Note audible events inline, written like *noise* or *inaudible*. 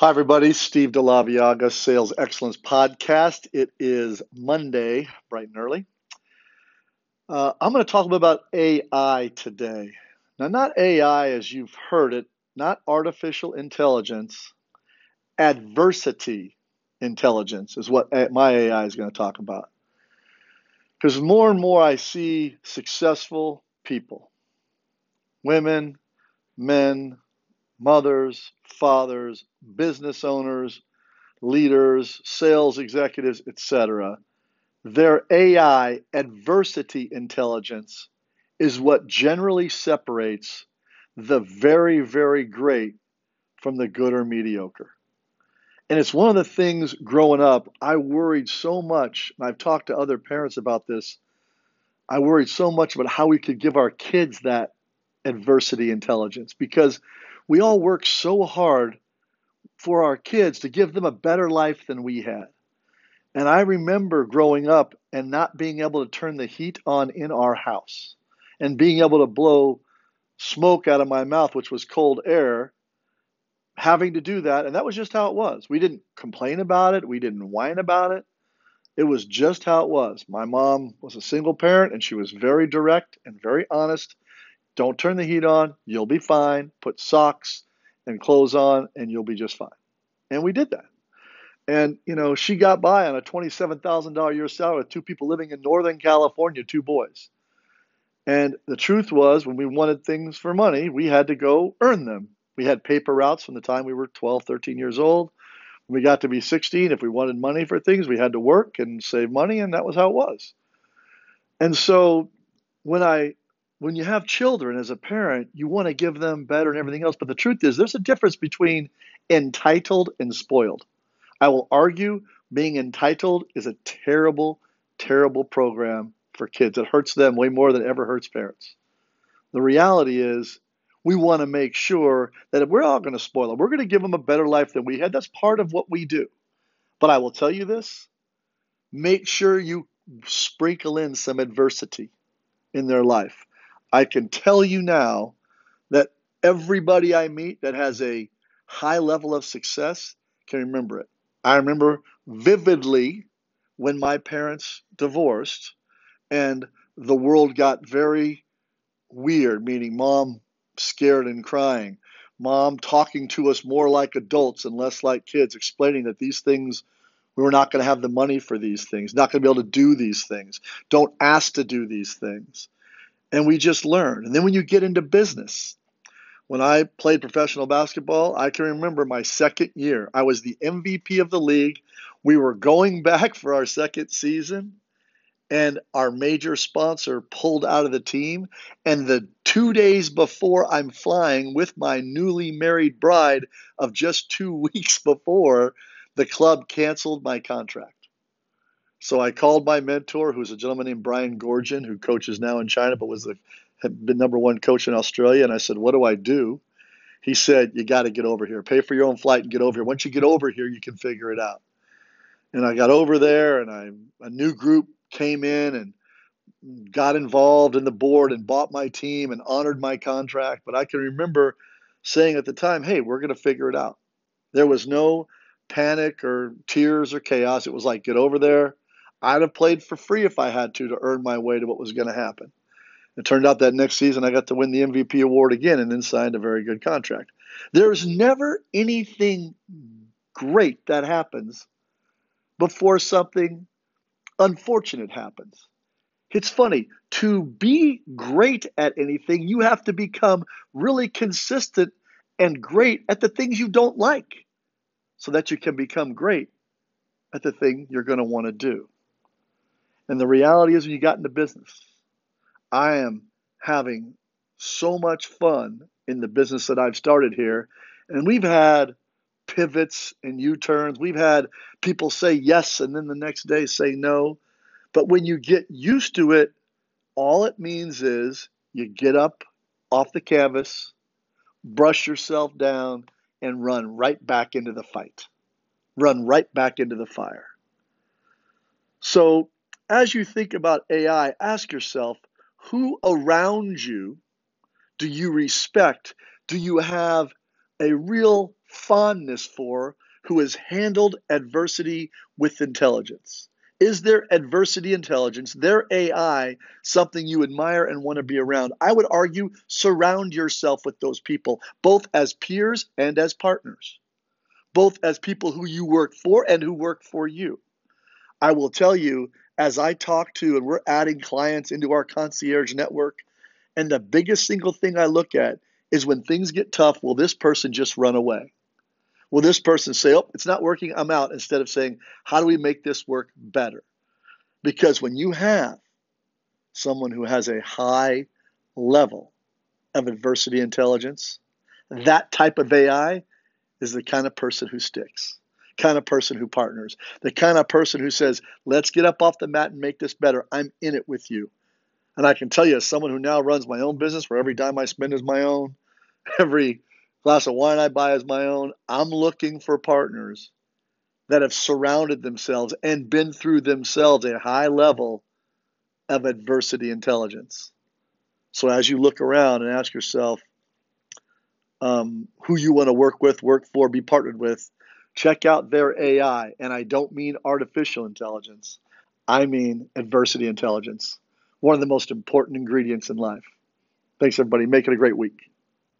Hi, everybody. Steve DeLaviaga, Sales Excellence Podcast. It is Monday, bright and early. Uh, I'm going to talk about AI today. Now, not AI as you've heard it, not artificial intelligence, adversity intelligence is what my AI is going to talk about. Because more and more I see successful people, women, men, mothers, fathers, business owners, leaders, sales executives, etc. Their AI adversity intelligence is what generally separates the very, very great from the good or mediocre. And it's one of the things growing up, I worried so much, and I've talked to other parents about this. I worried so much about how we could give our kids that adversity intelligence because we all work so hard for our kids to give them a better life than we had. And I remember growing up and not being able to turn the heat on in our house and being able to blow smoke out of my mouth, which was cold air, having to do that. And that was just how it was. We didn't complain about it, we didn't whine about it. It was just how it was. My mom was a single parent and she was very direct and very honest don't turn the heat on. You'll be fine. Put socks and clothes on, and you'll be just fine. And we did that. And, you know, she got by on a $27,000 a year salary with two people living in Northern California, two boys. And the truth was, when we wanted things for money, we had to go earn them. We had paper routes from the time we were 12, 13 years old. When we got to be 16, if we wanted money for things, we had to work and save money, and that was how it was. And so when I when you have children as a parent, you want to give them better and everything else. But the truth is, there's a difference between entitled and spoiled. I will argue being entitled is a terrible, terrible program for kids. It hurts them way more than ever hurts parents. The reality is, we want to make sure that if we're all going to spoil them, we're going to give them a better life than we had. That's part of what we do. But I will tell you this make sure you sprinkle in some adversity in their life. I can tell you now that everybody I meet that has a high level of success can remember it. I remember vividly when my parents divorced and the world got very weird, meaning mom scared and crying, mom talking to us more like adults and less like kids, explaining that these things we were not going to have the money for these things, not going to be able to do these things. Don't ask to do these things and we just learn. And then when you get into business, when I played professional basketball, I can remember my second year. I was the MVP of the league. We were going *laughs* back for our second season, and our major sponsor pulled out of the team. And the two days before I'm flying with my newly married bride of just two *laughs* weeks before, the club canceled my contract. So I called my mentor, who's a gentleman named Brian Goorjian, who coaches now in China, but was the been number one coach in Australia. And I said, "What do I do?" He said, "You got to get over here. Pay for your own flight and get over here. Once you get over here, you can figure it out." And I got over there, and I a new group came in and got involved in the board and bought my team and honored my contract. But I can remember saying at the time, "Hey, we're going to figure it out." There was no panic or tears or chaos. It was like, get over there, I'd have played for free if I had to to earn my way to what was going to happen. It turned out that next season I got to win the MVP award again and then signed a very good contract. There's never anything great that happens before something unfortunate happens. It's funny, to be great at anything, you have to become really consistent and great at the things you don't like so that you can become great at the thing you're going to want to do. And the reality is, when you got into business, I am having so much fun in the business that I've started here. And we've had pivots and U turns. We've had people say yes and then the next day say no. But when you get used to it, all it means is you get up off the canvas, brush yourself down, and run right back into the fight. Run right back into the fire. So as you think about AI, ask yourself who around you do you respect? Do you have a real fondness for who has handled adversity with intelligence? Is their adversity intelligence, their AI, something you admire and want to be around? I would argue surround yourself with those people, both as peers and as partners, both as people who you work for and who work for you. I will tell you, as I talk to, and we're adding clients into our concierge network, and the biggest single thing I look at is when things get tough, will this person just run away? Will this person say, oh, it's not working, I'm out, instead of saying, how do we make this work better? Because when you have someone who has a high level of adversity intelligence, that type of AI is the kind of person who sticks, kind of person who partners, the kind of person who says, let's get up off the mat and make this better. I'm in it with you. And I can tell you, as someone who now runs my own business where every dime I spend is my own, *laughs* every glass of wine I buy is my own. I'm looking for partners that have surrounded themselves and been through themselves a high level of adversity intelligence. So as you look around and ask yourself um, who you want to work with, work for, be partnered with, check out their AI. And I don't mean artificial intelligence, I mean adversity intelligence, one of the most important ingredients in life. Thanks, everybody. Make it a great week.